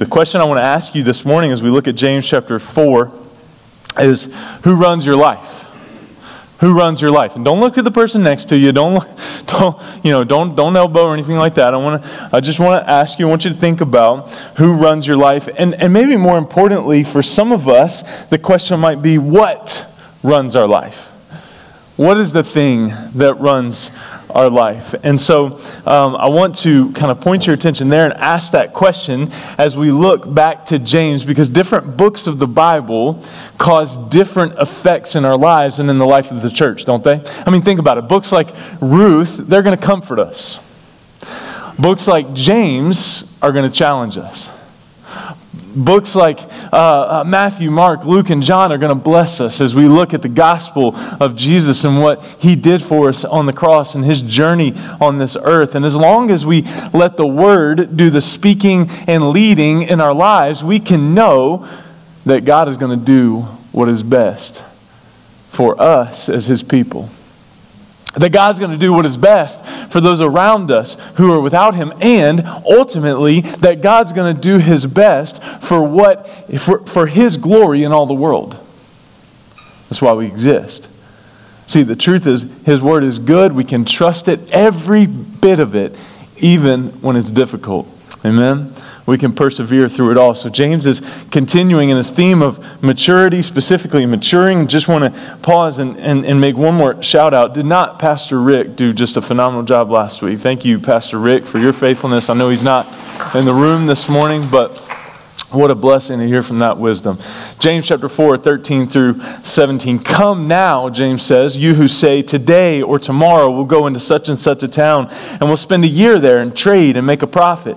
The question I want to ask you this morning as we look at James chapter 4 is who runs your life? Who runs your life? And don't look at the person next to you. Don't, don't, you know, don't, don't elbow or anything like that. I, want to, I just want to ask you, I want you to think about who runs your life. And, and maybe more importantly, for some of us, the question might be what runs our life? What is the thing that runs our life. And so um, I want to kind of point your attention there and ask that question as we look back to James, because different books of the Bible cause different effects in our lives and in the life of the church, don't they? I mean, think about it. Books like Ruth, they're going to comfort us. Books like James are going to challenge us books like uh, uh, Matthew, Mark, Luke, and John are going to bless us as we look at the gospel of Jesus and what he did for us on the cross and his journey on this earth. And as long as we let the word do the speaking and leading in our lives, we can know that God is going to do what is best for us as his people. That God's going to do what is best for those around us who are without Him, and ultimately, that God's going to do His best for, what, for, for His glory in all the world. That's why we exist. See, the truth is, His Word is good. We can trust it, every bit of it, even when it's difficult. Amen? We can persevere through it all. So, James is continuing in his theme of maturity, specifically maturing. Just want to pause and, and, and make one more shout out. Did not Pastor Rick do just a phenomenal job last week? Thank you, Pastor Rick, for your faithfulness. I know he's not in the room this morning, but what a blessing to hear from that wisdom. James chapter 4, 13 through 17. Come now, James says, you who say, Today or tomorrow we'll go into such and such a town, and we'll spend a year there and trade and make a profit.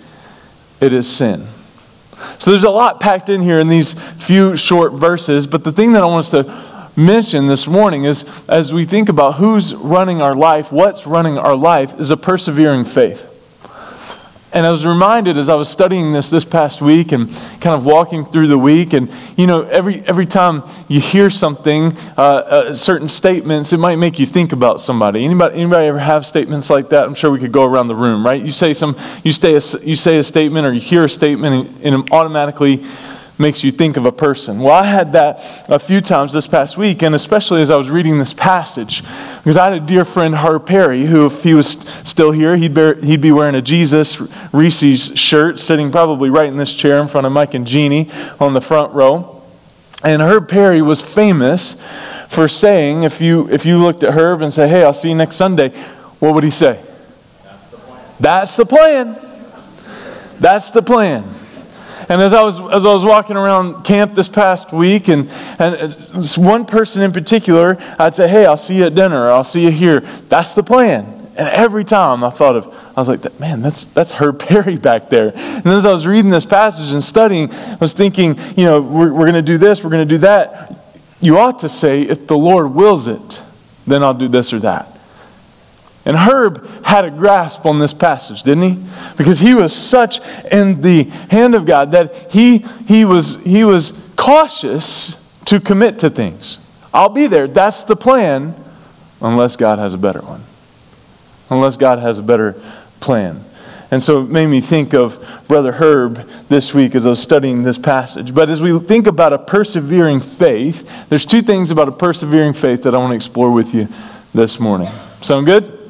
it is sin. So there's a lot packed in here in these few short verses, but the thing that I want us to mention this morning is as we think about who's running our life, what's running our life, is a persevering faith. And I was reminded as I was studying this this past week and kind of walking through the week, and you know, every every time you hear something, uh, uh, certain statements, it might make you think about somebody. Anybody anybody ever have statements like that? I'm sure we could go around the room, right? You say some, you say a, you say a statement, or you hear a statement, and, and automatically makes you think of a person. Well, I had that a few times this past week, and especially as I was reading this passage, because I had a dear friend, Herb Perry, who, if he was still here, he'd, bear, he'd be wearing a Jesus Reese's shirt, sitting probably right in this chair in front of Mike and Jeannie on the front row. And Herb Perry was famous for saying, if you, if you looked at Herb and said, hey, I'll see you next Sunday, what would he say? That's the plan. That's the plan. That's the plan. And as I was, as I was walking around camp this past week, and, and one person in particular, I'd say, Hey, I'll see you at dinner, I'll see you here. That's the plan. And every time I thought of, I was like, man, that's, that's Herb Perry back there. And as I was reading this passage and studying, I was thinking, you know, we're, we're going to do this, we're going to do that. You ought to say, if the Lord wills it, then I'll do this or that. And Herb had a grasp on this passage, didn't he? Because he was such in the hand of God that he, he, was, he was cautious to commit to things. I'll be there. That's the plan, unless God has a better one. Unless God has a better plan. And so it made me think of Brother Herb this week as I was studying this passage. But as we think about a persevering faith, there's two things about a persevering faith that I want to explore with you this morning. Sound good?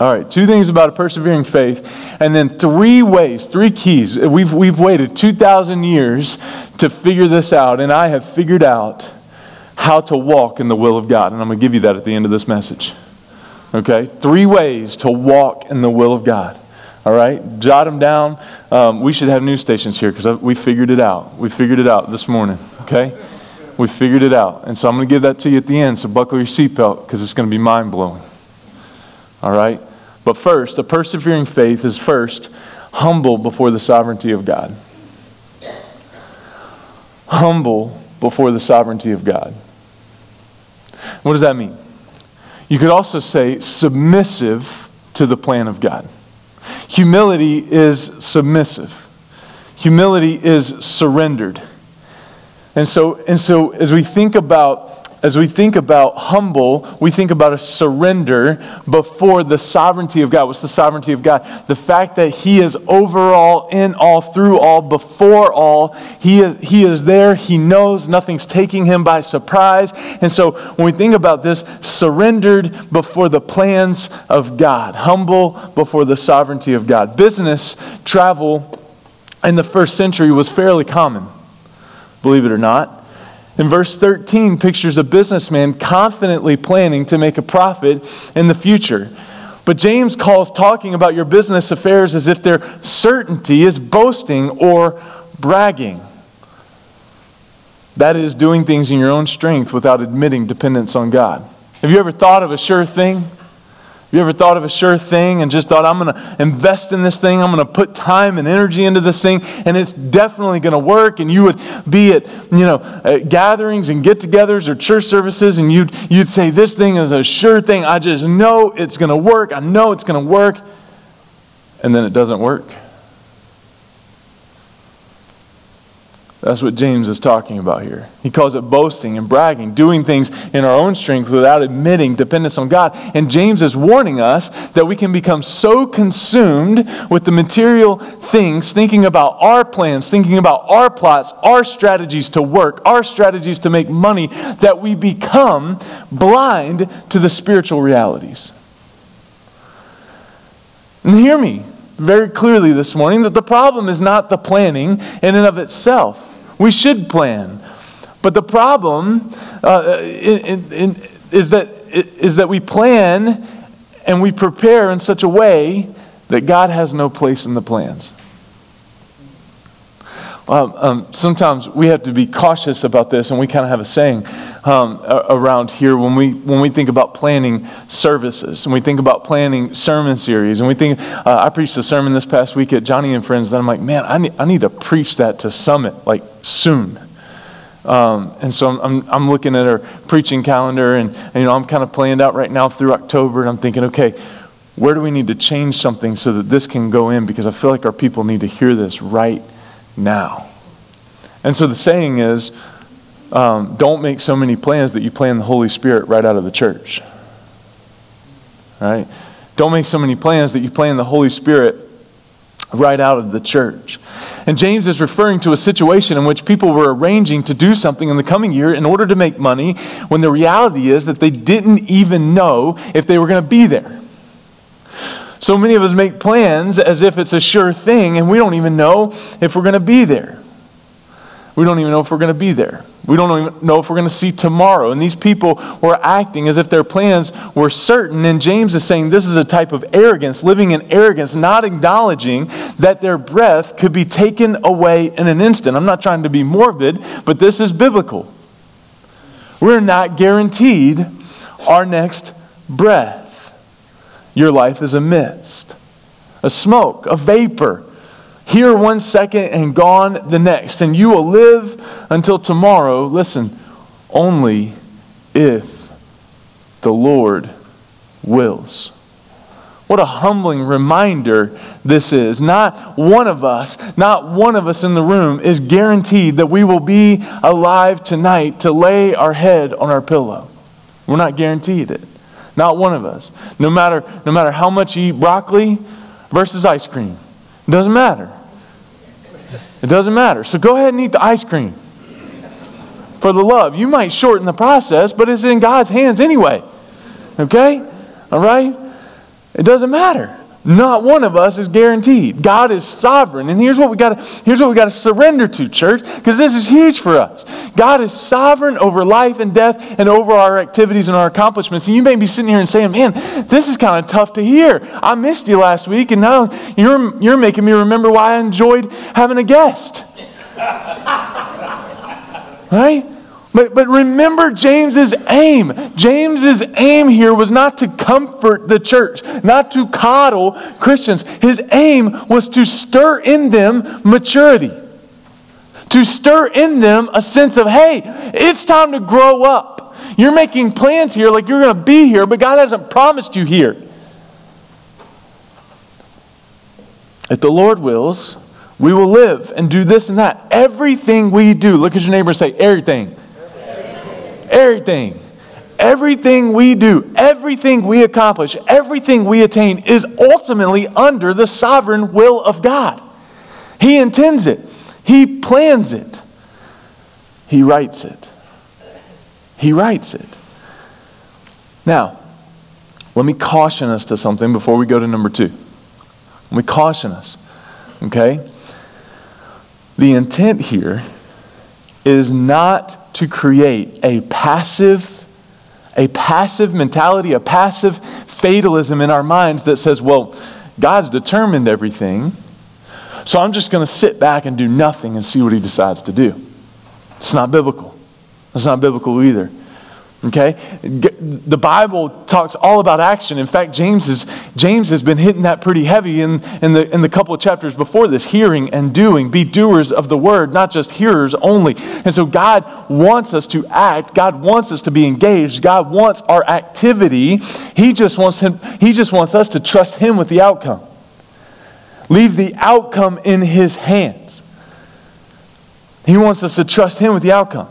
All right, two things about a persevering faith, and then three ways, three keys. We've, we've waited 2,000 years to figure this out, and I have figured out how to walk in the will of God. And I'm going to give you that at the end of this message. Okay? Three ways to walk in the will of God. All right? Jot them down. Um, we should have news stations here because we figured it out. We figured it out this morning. Okay? We figured it out. And so I'm going to give that to you at the end, so buckle your seatbelt because it's going to be mind blowing. All right? But first, a persevering faith is first humble before the sovereignty of God. humble before the sovereignty of God. What does that mean? You could also say submissive to the plan of God. Humility is submissive. Humility is surrendered. And so, and so as we think about as we think about humble, we think about a surrender before the sovereignty of God. What's the sovereignty of God? The fact that He is over all, in all, through all, before all. He is, he is there. He knows nothing's taking Him by surprise. And so when we think about this, surrendered before the plans of God, humble before the sovereignty of God. Business travel in the first century was fairly common, believe it or not. In verse 13, pictures a businessman confidently planning to make a profit in the future. But James calls talking about your business affairs as if their certainty is boasting or bragging. That is, doing things in your own strength without admitting dependence on God. Have you ever thought of a sure thing? You ever thought of a sure thing and just thought, I'm going to invest in this thing, I'm going to put time and energy into this thing, and it's definitely going to work? And you would be at, you know, at gatherings and get togethers or church services, and you'd, you'd say, This thing is a sure thing. I just know it's going to work. I know it's going to work. And then it doesn't work. That's what James is talking about here. He calls it boasting and bragging, doing things in our own strength without admitting dependence on God. And James is warning us that we can become so consumed with the material things, thinking about our plans, thinking about our plots, our strategies to work, our strategies to make money, that we become blind to the spiritual realities. And hear me very clearly this morning that the problem is not the planning in and of itself. We should plan. But the problem uh, in, in, is, that, is that we plan and we prepare in such a way that God has no place in the plans. Um, um, sometimes we have to be cautious about this, and we kind of have a saying um, around here when we when we think about planning services, and we think about planning sermon series, and we think. Uh, I preached a sermon this past week at Johnny and Friends. That I'm like, man, I need, I need to preach that to Summit like soon. Um, and so I'm, I'm, I'm, looking at our preaching calendar, and, and you know I'm kind of planned out right now through October, and I'm thinking, okay, where do we need to change something so that this can go in? Because I feel like our people need to hear this right now. And so the saying is um, don't make so many plans that you plan the Holy Spirit right out of the church. Right? Don't make so many plans that you plan the Holy Spirit right out of the church. And James is referring to a situation in which people were arranging to do something in the coming year in order to make money when the reality is that they didn't even know if they were going to be there. So many of us make plans as if it's a sure thing, and we don't even know if we're going to be there. We don't even know if we're going to be there. We don't even know if we're going to see tomorrow. And these people were acting as if their plans were certain. And James is saying this is a type of arrogance, living in arrogance, not acknowledging that their breath could be taken away in an instant. I'm not trying to be morbid, but this is biblical. We're not guaranteed our next breath. Your life is a mist, a smoke, a vapor. Here one second and gone the next. And you will live until tomorrow, listen, only if the Lord wills. What a humbling reminder this is. Not one of us, not one of us in the room is guaranteed that we will be alive tonight to lay our head on our pillow. We're not guaranteed it. Not one of us. No matter, no matter how much you eat broccoli versus ice cream. It doesn't matter. It doesn't matter. So go ahead and eat the ice cream for the love. You might shorten the process, but it's in God's hands anyway. Okay? All right? It doesn't matter. Not one of us is guaranteed. God is sovereign. And here's what we got here's what we got to surrender to, church, because this is huge for us. God is sovereign over life and death and over our activities and our accomplishments. And you may be sitting here and saying, "Man, this is kind of tough to hear. I missed you last week and now you're you're making me remember why I enjoyed having a guest." right? But, but remember James's aim. James's aim here was not to comfort the church, not to coddle Christians. His aim was to stir in them maturity, to stir in them a sense of, hey, it's time to grow up. You're making plans here like you're going to be here, but God hasn't promised you here. If the Lord wills, we will live and do this and that. Everything we do, look at your neighbor and say, everything. Everything. Everything. Everything we do, everything we accomplish, everything we attain is ultimately under the sovereign will of God. He intends it, He plans it, He writes it. He writes it. Now, let me caution us to something before we go to number two. Let me caution us, okay? The intent here is not to create a passive a passive mentality, a passive fatalism in our minds that says, well, God's determined everything, so I'm just going to sit back and do nothing and see what He decides to do. It's not biblical. It's not biblical either. Okay? The Bible talks all about action. In fact, James, is, James has been hitting that pretty heavy in, in, the, in the couple of chapters before this hearing and doing. Be doers of the word, not just hearers only. And so God wants us to act. God wants us to be engaged. God wants our activity. He just wants, him, he just wants us to trust Him with the outcome. Leave the outcome in His hands. He wants us to trust Him with the outcome.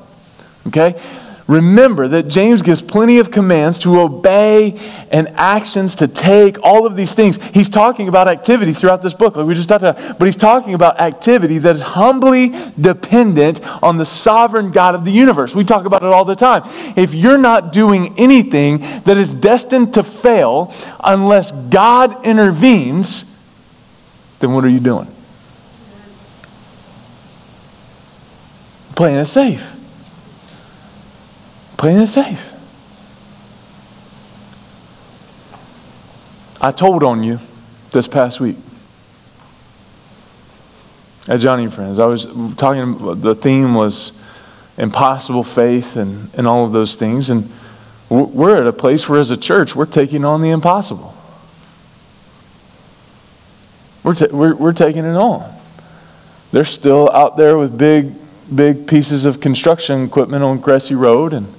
Okay? Remember that James gives plenty of commands to obey and actions to take, all of these things. He's talking about activity throughout this book, like we just talked about, but he's talking about activity that is humbly dependent on the sovereign God of the universe. We talk about it all the time. If you're not doing anything that is destined to fail unless God intervenes, then what are you doing? Playing it safe. Playing it safe. I told on you this past week at Johnny Friends. I was talking, the theme was impossible faith and, and all of those things. And we're at a place where, as a church, we're taking on the impossible. We're, ta- we're, we're taking it on. They're still out there with big, big pieces of construction equipment on Cressy Road and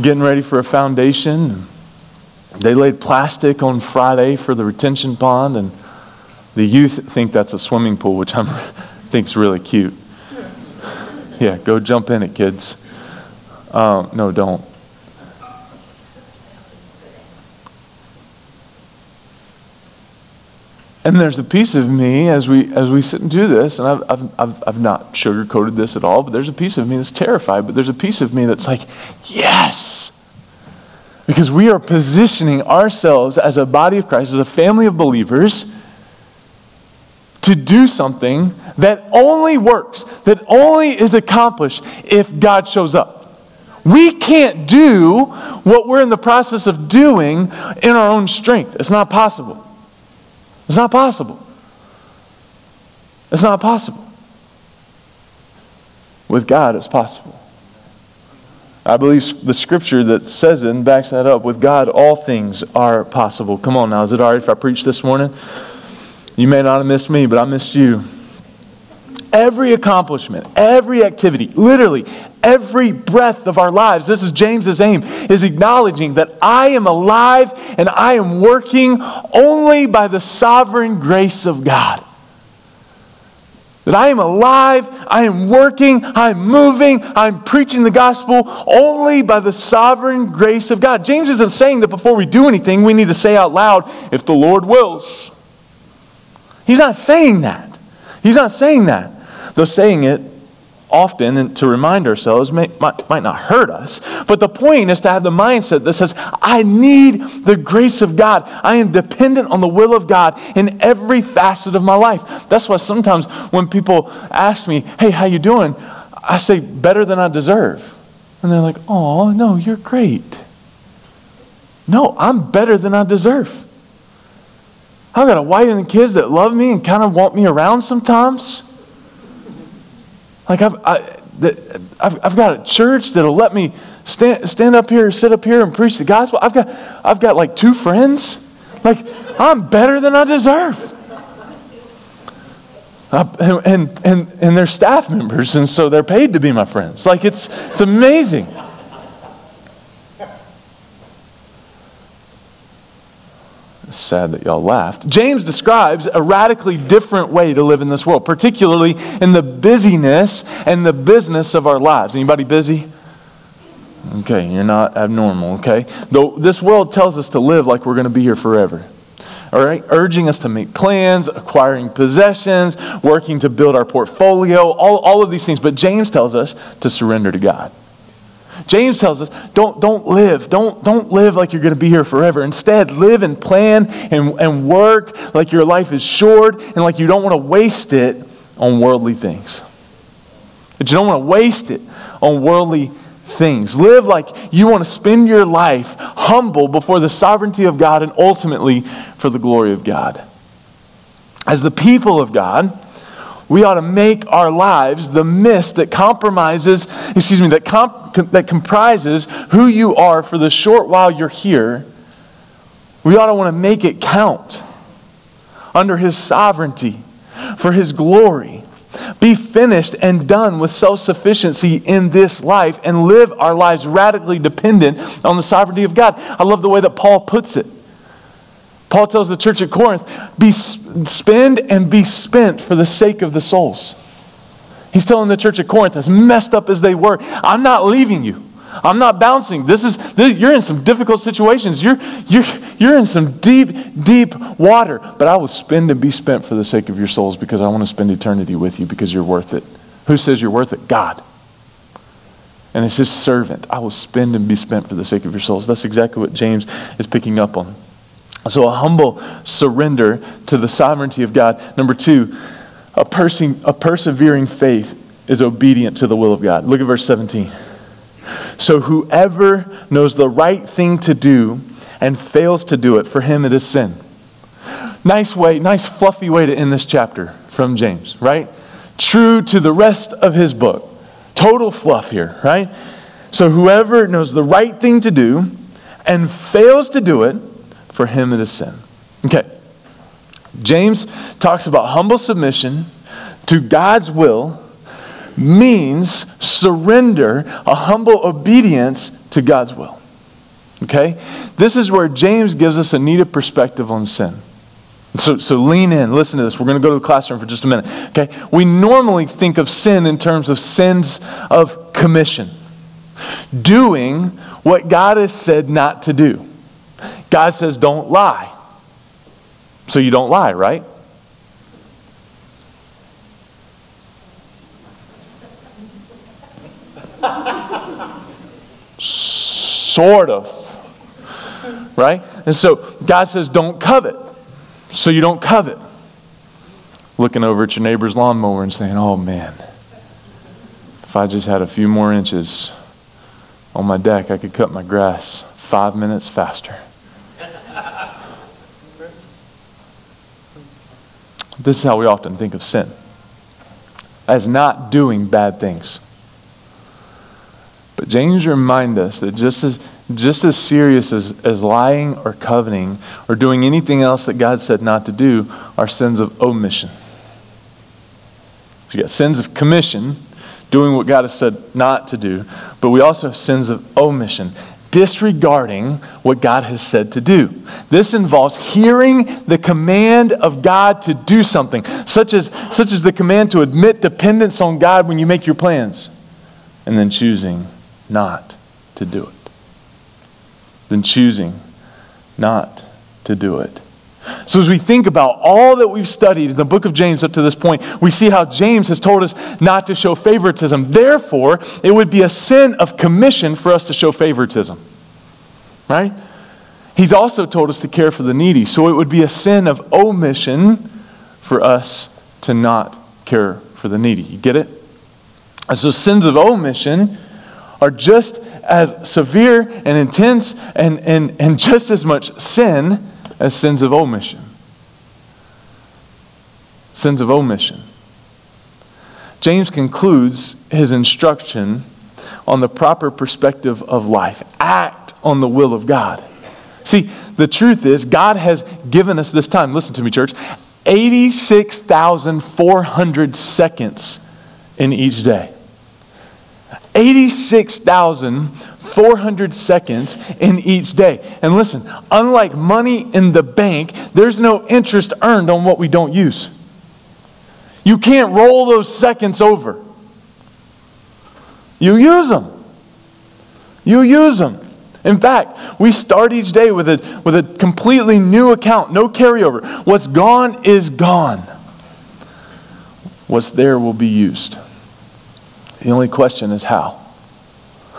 getting ready for a foundation. They laid plastic on Friday for the retention pond, and the youth think that's a swimming pool, which I think's really cute. Yeah, go jump in it, kids. Um, no, don't. And there's a piece of me as we as we sit and do this, and I've, I've, I've, I've not sugarcoated this at all, but there's a piece of me that's terrified, but there's a piece of me that's like, yes! Because we are positioning ourselves as a body of Christ, as a family of believers, to do something that only works, that only is accomplished if God shows up. We can't do what we're in the process of doing in our own strength. It's not possible. It's not possible. It's not possible. With God, it's possible. I believe the scripture that says it and backs that up. With God, all things are possible. Come on now. Is it all right if I preach this morning? You may not have missed me, but I missed you. Every accomplishment, every activity, literally every breath of our lives, this is James's aim, is acknowledging that I am alive and I am working only by the sovereign grace of God. That I am alive, I am working, I'm moving, I'm preaching the gospel only by the sovereign grace of God. James isn't saying that before we do anything, we need to say out loud, if the Lord wills. He's not saying that. He's not saying that. Though saying it often and to remind ourselves may, might, might not hurt us. But the point is to have the mindset that says, I need the grace of God. I am dependent on the will of God in every facet of my life. That's why sometimes when people ask me, hey, how you doing? I say, better than I deserve. And they're like, oh, no, you're great. No, I'm better than I deserve. I've got a wife and kids that love me and kind of want me around sometimes. Like I've, I, have I've got a church that'll let me stand, stand up here, sit up here and preach the gospel. I've got, I've got like two friends. Like I'm better than I deserve. Uh, and, and, and they're staff members, and so they're paid to be my friends. Like, it's, it's amazing. Sad that y'all laughed. James describes a radically different way to live in this world, particularly in the busyness and the business of our lives. Anybody busy? Okay, you're not abnormal, okay? Though this world tells us to live like we're going to be here forever. All right, urging us to make plans, acquiring possessions, working to build our portfolio, all, all of these things. But James tells us to surrender to God. James tells us don't, don't live. Don't, don't live like you're going to be here forever. Instead, live and plan and, and work like your life is short and like you don't want to waste it on worldly things. But you don't want to waste it on worldly things. Live like you want to spend your life humble before the sovereignty of God and ultimately for the glory of God. As the people of God, we ought to make our lives the mist that compromises, excuse me, that, comp, that comprises who you are for the short while you're here. We ought to want to make it count under His sovereignty, for His glory. Be finished and done with self sufficiency in this life and live our lives radically dependent on the sovereignty of God. I love the way that Paul puts it. Paul tells the church at Corinth, be, spend and be spent for the sake of the souls. He's telling the church at Corinth, as messed up as they were, I'm not leaving you. I'm not bouncing. This is this, you're in some difficult situations. You're you're you're in some deep deep water, but I will spend and be spent for the sake of your souls because I want to spend eternity with you because you're worth it. Who says you're worth it? God. And it's his servant. I will spend and be spent for the sake of your souls. That's exactly what James is picking up on. So, a humble surrender to the sovereignty of God. Number two, a, perse- a persevering faith is obedient to the will of God. Look at verse 17. So, whoever knows the right thing to do and fails to do it, for him it is sin. Nice way, nice fluffy way to end this chapter from James, right? True to the rest of his book. Total fluff here, right? So, whoever knows the right thing to do and fails to do it, for him it is sin. Okay. James talks about humble submission to God's will means surrender, a humble obedience to God's will. Okay? This is where James gives us a needed perspective on sin. So, so lean in, listen to this. We're going to go to the classroom for just a minute. Okay? We normally think of sin in terms of sins of commission, doing what God has said not to do. God says, don't lie. So you don't lie, right? sort of. Right? And so God says, don't covet. So you don't covet. Looking over at your neighbor's lawnmower and saying, oh man, if I just had a few more inches on my deck, I could cut my grass five minutes faster. This is how we often think of sin as not doing bad things. But James reminds us that just as, just as serious as, as lying or coveting or doing anything else that God said not to do are sins of omission. So you got sins of commission, doing what God has said not to do, but we also have sins of omission disregarding what God has said to do. This involves hearing the command of God to do something, such as, such as the command to admit dependence on God when you make your plans, and then choosing not to do it. Then choosing not to do it. So, as we think about all that we've studied in the book of James up to this point, we see how James has told us not to show favoritism. Therefore, it would be a sin of commission for us to show favoritism. Right? He's also told us to care for the needy. So, it would be a sin of omission for us to not care for the needy. You get it? And so, sins of omission are just as severe and intense and, and, and just as much sin as sins of omission. Sins of omission. James concludes his instruction on the proper perspective of life. Act on the will of God. See, the truth is, God has given us this time. Listen to me, church. 86,400 seconds in each day. 86,400 seconds in each day. And listen, unlike money in the bank, there's no interest earned on what we don't use. You can't roll those seconds over. You use them. You use them. In fact, we start each day with a, with a completely new account, no carryover. What's gone is gone. What's there will be used. The only question is how.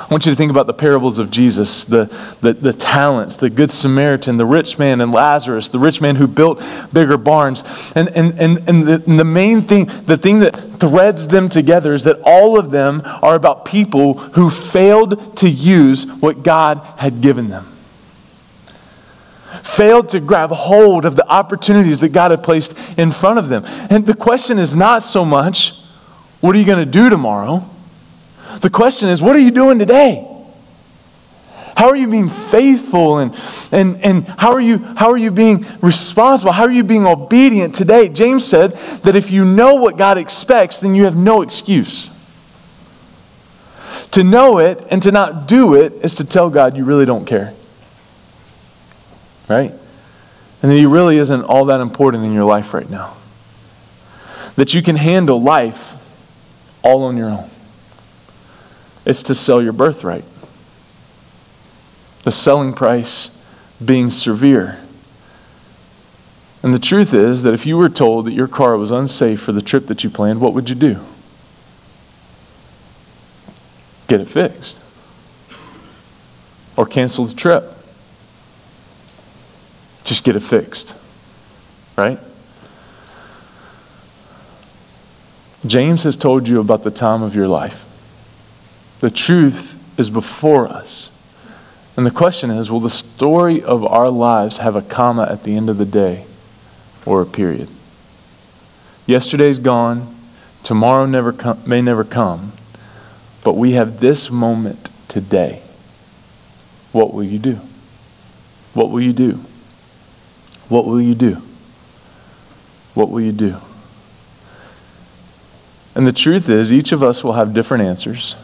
I want you to think about the parables of Jesus the, the, the, talents, the Good Samaritan, the rich man, and Lazarus, the rich man who built bigger barns. And, and, and, and, the, and the main thing, the thing that threads them together is that all of them are about people who failed to use what God had given them. Failed to grab hold of the opportunities that God had placed in front of them. And the question is not so much, what are you going to do tomorrow? The question is, what are you doing today? How are you being faithful and, and, and how, are you, how are you being responsible? How are you being obedient today? James said that if you know what God expects, then you have no excuse. To know it and to not do it is to tell God you really don't care. Right? And that He really isn't all that important in your life right now. That you can handle life all on your own. It's to sell your birthright. The selling price being severe. And the truth is that if you were told that your car was unsafe for the trip that you planned, what would you do? Get it fixed. Or cancel the trip. Just get it fixed. Right? James has told you about the time of your life. The truth is before us. And the question is will the story of our lives have a comma at the end of the day or a period? Yesterday's gone, tomorrow never com- may never come, but we have this moment today. What will you do? What will you do? What will you do? What will you do? And the truth is, each of us will have different answers.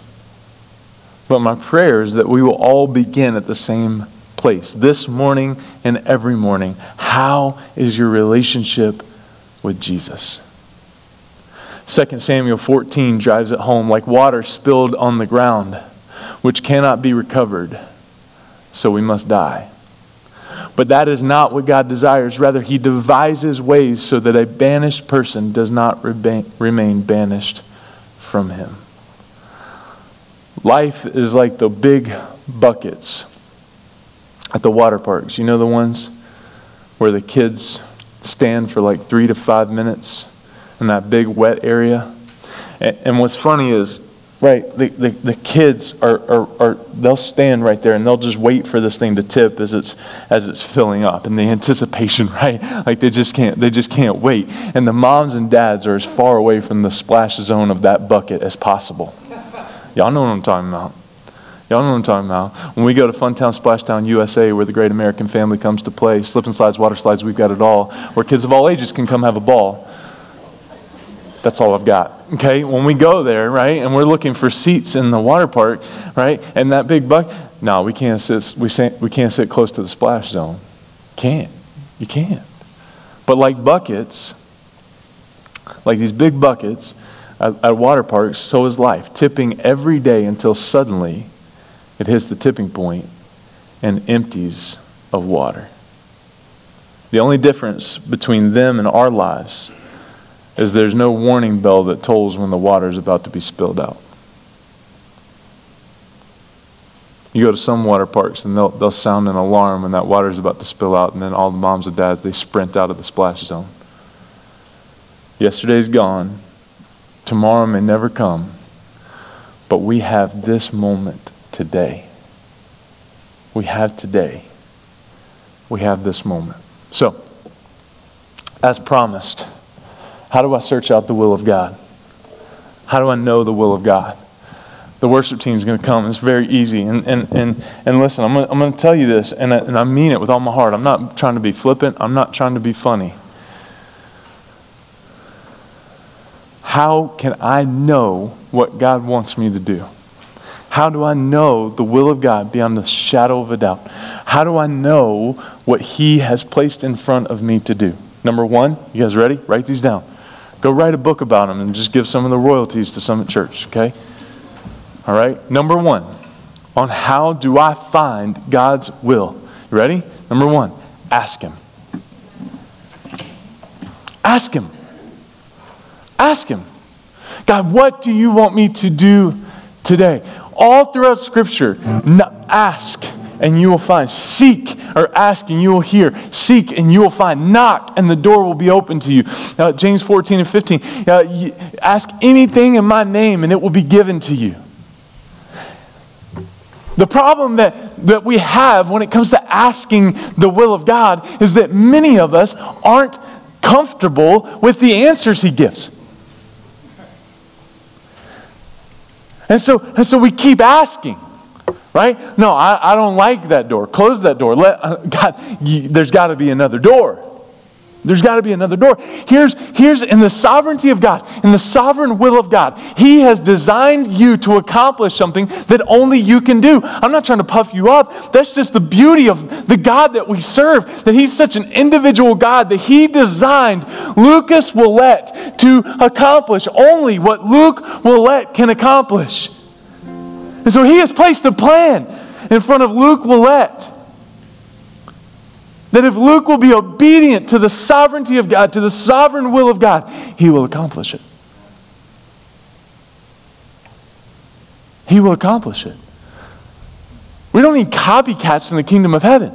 But my prayer is that we will all begin at the same place this morning and every morning. How is your relationship with Jesus? 2 Samuel 14 drives it home like water spilled on the ground, which cannot be recovered, so we must die. But that is not what God desires. Rather, He devises ways so that a banished person does not remain banished from Him. Life is like the big buckets at the water parks. You know the ones where the kids stand for like three to five minutes in that big wet area? And, and what's funny is, right, the, the, the kids are, are, are, they'll stand right there and they'll just wait for this thing to tip as it's, as it's filling up. And the anticipation, right? Like they just can't, they just can't wait. And the moms and dads are as far away from the splash zone of that bucket as possible. Y'all know what I'm talking about. Y'all know what I'm talking about. When we go to Funtown Splashtown USA, where the great American family comes to play, slip and slides, water slides, we've got it all, where kids of all ages can come have a ball. That's all I've got. Okay? When we go there, right, and we're looking for seats in the water park, right, and that big buck, no, we can't sit, we, we can't sit close to the splash zone. Can't. You can't. But like buckets, like these big buckets, at, at water parks, so is life, tipping every day until suddenly it hits the tipping point and empties of water. The only difference between them and our lives is there's no warning bell that tolls when the water is about to be spilled out. You go to some water parks and they'll, they'll sound an alarm when that water is about to spill out, and then all the moms and dads, they sprint out of the splash zone. Yesterday's gone, Tomorrow may never come, but we have this moment today. We have today. We have this moment. So, as promised, how do I search out the will of God? How do I know the will of God? The worship team is going to come. It's very easy. And, and, and, and listen, I'm going, I'm going to tell you this, and I, and I mean it with all my heart. I'm not trying to be flippant, I'm not trying to be funny. How can I know what God wants me to do? How do I know the will of God beyond the shadow of a doubt? How do I know what He has placed in front of me to do? Number one, you guys ready? Write these down. Go write a book about them and just give some of the royalties to Summit Church, okay? All right? Number one, on how do I find God's will? You ready? Number one, ask Him. Ask Him. Ask Him. God, what do you want me to do today? All throughout Scripture, ask and you will find. Seek or ask and you will hear. Seek and you will find. Knock and the door will be open to you. Uh, James 14 and 15. Uh, ask anything in my name and it will be given to you. The problem that, that we have when it comes to asking the will of God is that many of us aren't comfortable with the answers He gives. And so, and so we keep asking, right? No, I, I don't like that door. Close that door. Let, uh, God, there's got to be another door. There's got to be another door. Here's, here's in the sovereignty of God, in the sovereign will of God, He has designed you to accomplish something that only you can do. I'm not trying to puff you up. That's just the beauty of the God that we serve, that He's such an individual God that He designed Lucas Willette to accomplish only what Luke Willette can accomplish. And so He has placed a plan in front of Luke Willette that if Luke will be obedient to the sovereignty of God, to the sovereign will of God, he will accomplish it. He will accomplish it. We don't need copycats in the kingdom of heaven.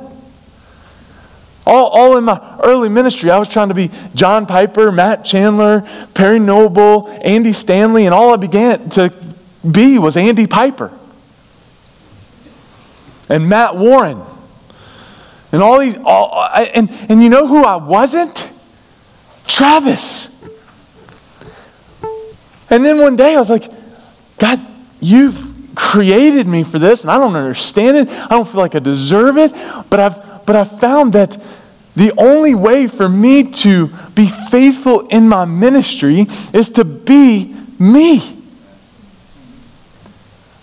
All, all in my early ministry, I was trying to be John Piper, Matt Chandler, Perry Noble, Andy Stanley, and all I began to be was Andy Piper and Matt Warren and all these, all, and, and you know who I wasn't? Travis. And then one day I was like, God, you've created me for this, and I don't understand it. I don't feel like I deserve it. But I've, but I've found that the only way for me to be faithful in my ministry is to be me.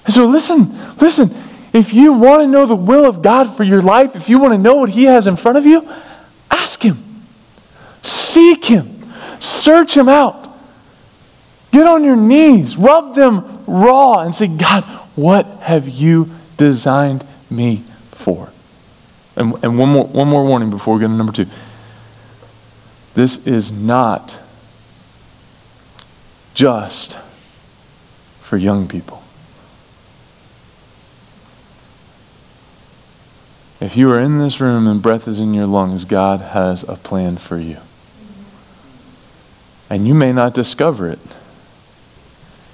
So listen, listen. If you want to know the will of God for your life, if you want to know what He has in front of you, ask Him. Seek Him. Search Him out. Get on your knees. Rub them raw and say, God, what have you designed me for? And, and one, more, one more warning before we get to number two. This is not just for young people. If you are in this room and breath is in your lungs, God has a plan for you. And you may not discover it.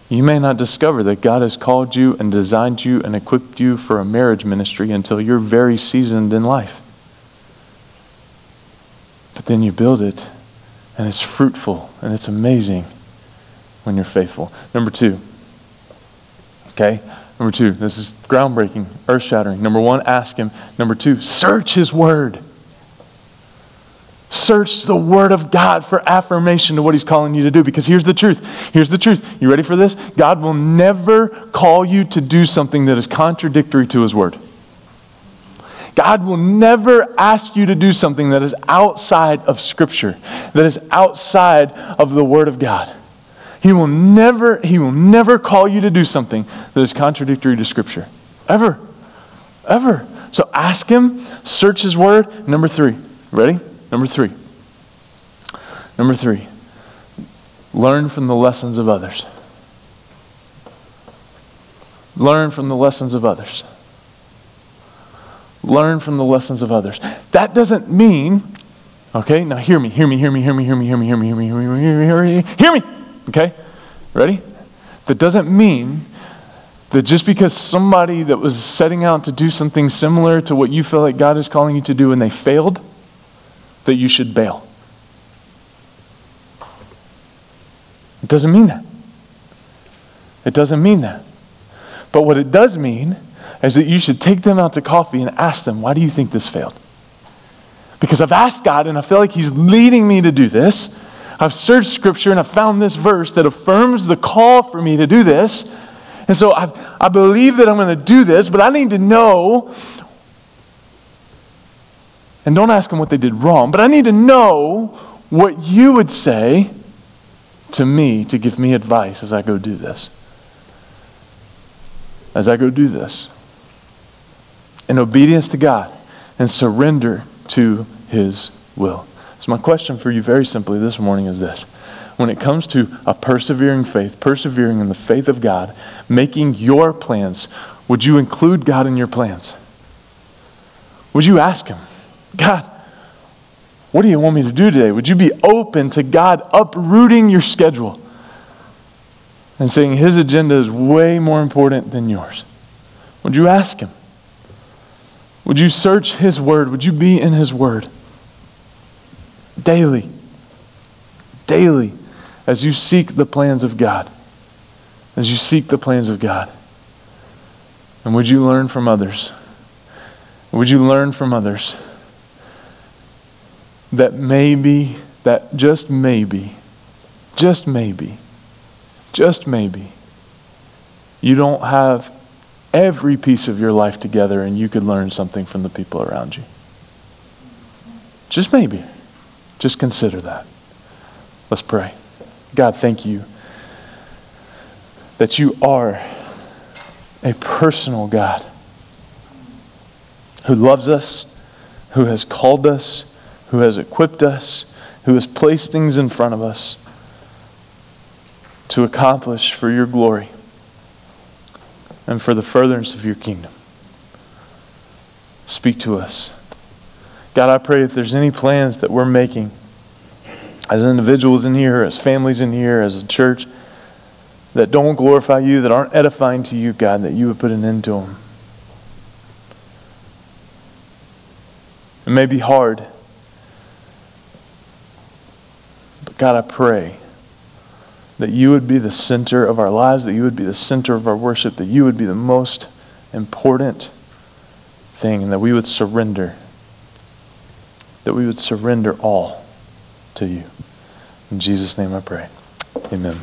You may not discover that God has called you and designed you and equipped you for a marriage ministry until you're very seasoned in life. But then you build it, and it's fruitful, and it's amazing when you're faithful. Number two, okay? Number two, this is groundbreaking, earth shattering. Number one, ask Him. Number two, search His Word. Search the Word of God for affirmation to what He's calling you to do. Because here's the truth. Here's the truth. You ready for this? God will never call you to do something that is contradictory to His Word. God will never ask you to do something that is outside of Scripture, that is outside of the Word of God. He will never, he will never call you to do something that is contradictory to Scripture. Ever. Ever. So ask him, search his word. Number three. Ready? Number three. Number three. Learn from the lessons of others. Learn from the lessons of others. Learn from the lessons of others. That doesn't mean, okay, now hear me, hear me, hear me, hear me, hear me, hear me, hear me, hear me, hear me, hear me, hear me, hear me. Okay? Ready? That doesn't mean that just because somebody that was setting out to do something similar to what you feel like God is calling you to do and they failed, that you should bail. It doesn't mean that. It doesn't mean that. But what it does mean is that you should take them out to coffee and ask them, why do you think this failed? Because I've asked God and I feel like He's leading me to do this. I've searched Scripture and I found this verse that affirms the call for me to do this. And so i I believe that I'm going to do this, but I need to know. And don't ask them what they did wrong, but I need to know what you would say to me to give me advice as I go do this. As I go do this. In obedience to God and surrender to His will. So, my question for you, very simply, this morning is this. When it comes to a persevering faith, persevering in the faith of God, making your plans, would you include God in your plans? Would you ask Him, God, what do you want me to do today? Would you be open to God uprooting your schedule and saying His agenda is way more important than yours? Would you ask Him? Would you search His Word? Would you be in His Word? Daily. Daily. As you seek the plans of God. As you seek the plans of God. And would you learn from others? Would you learn from others that maybe, that just maybe, just maybe, just maybe, you don't have every piece of your life together and you could learn something from the people around you? Just maybe. Just consider that. Let's pray. God, thank you that you are a personal God who loves us, who has called us, who has equipped us, who has placed things in front of us to accomplish for your glory and for the furtherance of your kingdom. Speak to us. God, I pray if there's any plans that we're making as individuals in here, as families in here, as a church, that don't glorify you, that aren't edifying to you, God, that you would put an end to them. It may be hard. But God, I pray that you would be the center of our lives, that you would be the center of our worship, that you would be the most important thing, and that we would surrender that we would surrender all to you. In Jesus' name I pray. Amen.